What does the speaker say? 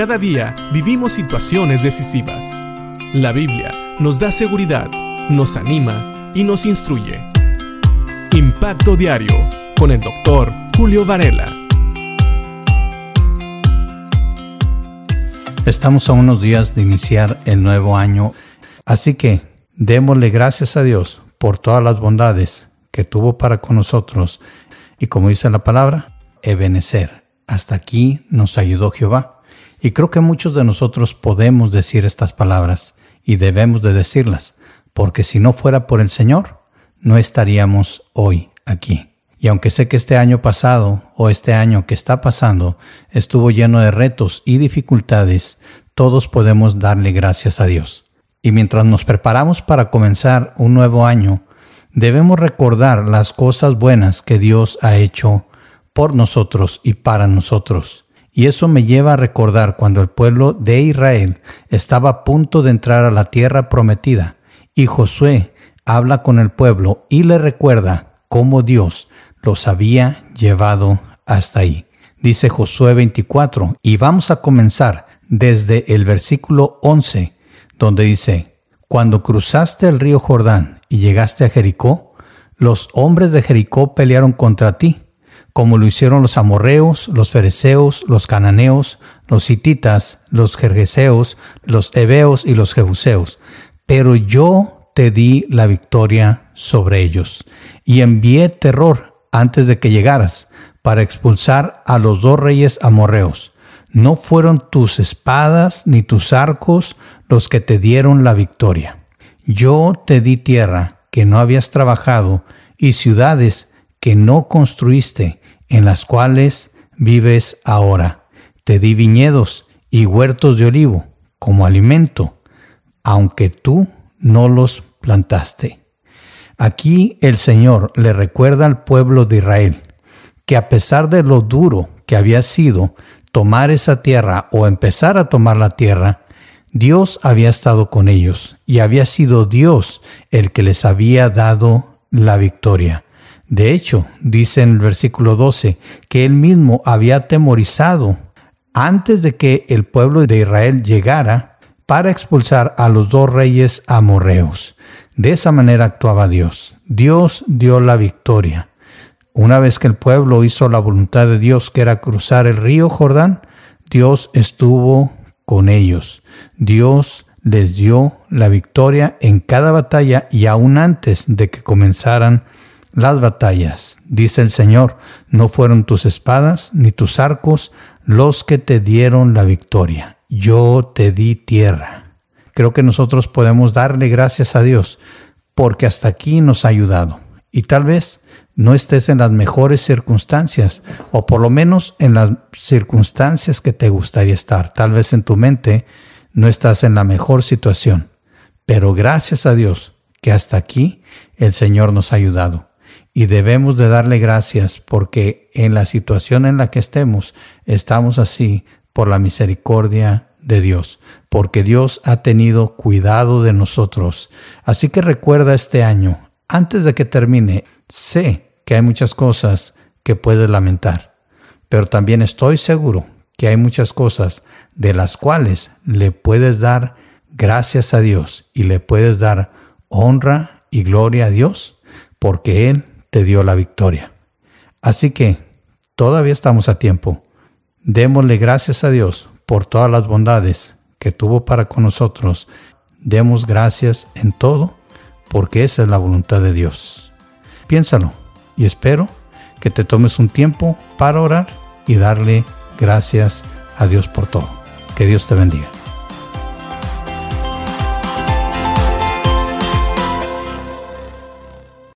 Cada día vivimos situaciones decisivas. La Biblia nos da seguridad, nos anima y nos instruye. Impacto Diario con el doctor Julio Varela. Estamos a unos días de iniciar el nuevo año, así que démosle gracias a Dios por todas las bondades que tuvo para con nosotros y como dice la palabra, Ebenecer. Hasta aquí nos ayudó Jehová. Y creo que muchos de nosotros podemos decir estas palabras y debemos de decirlas, porque si no fuera por el Señor, no estaríamos hoy aquí. Y aunque sé que este año pasado o este año que está pasando estuvo lleno de retos y dificultades, todos podemos darle gracias a Dios. Y mientras nos preparamos para comenzar un nuevo año, debemos recordar las cosas buenas que Dios ha hecho por nosotros y para nosotros. Y eso me lleva a recordar cuando el pueblo de Israel estaba a punto de entrar a la tierra prometida y Josué habla con el pueblo y le recuerda cómo Dios los había llevado hasta ahí. Dice Josué 24 y vamos a comenzar desde el versículo 11 donde dice, Cuando cruzaste el río Jordán y llegaste a Jericó, los hombres de Jericó pelearon contra ti como lo hicieron los amorreos, los fereceos, los cananeos, los hititas, los jerjeseos, los heveos y los jebuseos. Pero yo te di la victoria sobre ellos y envié terror antes de que llegaras para expulsar a los dos reyes amorreos. No fueron tus espadas ni tus arcos los que te dieron la victoria. Yo te di tierra que no habías trabajado y ciudades que no construiste en las cuales vives ahora. Te di viñedos y huertos de olivo como alimento, aunque tú no los plantaste. Aquí el Señor le recuerda al pueblo de Israel que a pesar de lo duro que había sido tomar esa tierra o empezar a tomar la tierra, Dios había estado con ellos y había sido Dios el que les había dado la victoria. De hecho, dice en el versículo 12 que él mismo había atemorizado antes de que el pueblo de Israel llegara para expulsar a los dos reyes amorreos. De esa manera actuaba Dios. Dios dio la victoria. Una vez que el pueblo hizo la voluntad de Dios, que era cruzar el río Jordán, Dios estuvo con ellos. Dios les dio la victoria en cada batalla y aún antes de que comenzaran las batallas. Dice el Señor, no fueron tus espadas ni tus arcos los que te dieron la victoria. Yo te di tierra. Creo que nosotros podemos darle gracias a Dios porque hasta aquí nos ha ayudado. Y tal vez no estés en las mejores circunstancias o por lo menos en las circunstancias que te gustaría estar. Tal vez en tu mente no estás en la mejor situación. Pero gracias a Dios que hasta aquí el Señor nos ha ayudado y debemos de darle gracias porque en la situación en la que estemos estamos así por la misericordia de Dios, porque Dios ha tenido cuidado de nosotros. Así que recuerda este año, antes de que termine, sé que hay muchas cosas que puedes lamentar, pero también estoy seguro que hay muchas cosas de las cuales le puedes dar gracias a Dios y le puedes dar honra y gloria a Dios, porque Él te dio la victoria. Así que todavía estamos a tiempo. Démosle gracias a Dios por todas las bondades que tuvo para con nosotros. Demos gracias en todo, porque esa es la voluntad de Dios. Piénsalo y espero que te tomes un tiempo para orar y darle gracias a Dios por todo. Que Dios te bendiga.